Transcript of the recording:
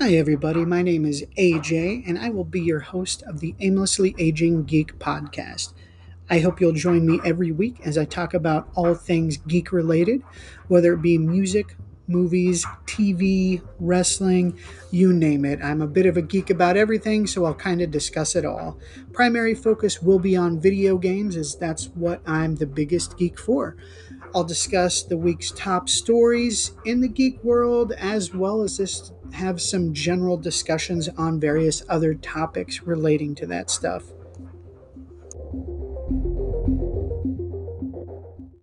Hi, everybody. My name is AJ, and I will be your host of the Aimlessly Aging Geek podcast. I hope you'll join me every week as I talk about all things geek related, whether it be music, movies, TV, wrestling, you name it. I'm a bit of a geek about everything, so I'll kind of discuss it all. Primary focus will be on video games, as that's what I'm the biggest geek for. I'll discuss the week's top stories in the geek world, as well as just have some general discussions on various other topics relating to that stuff.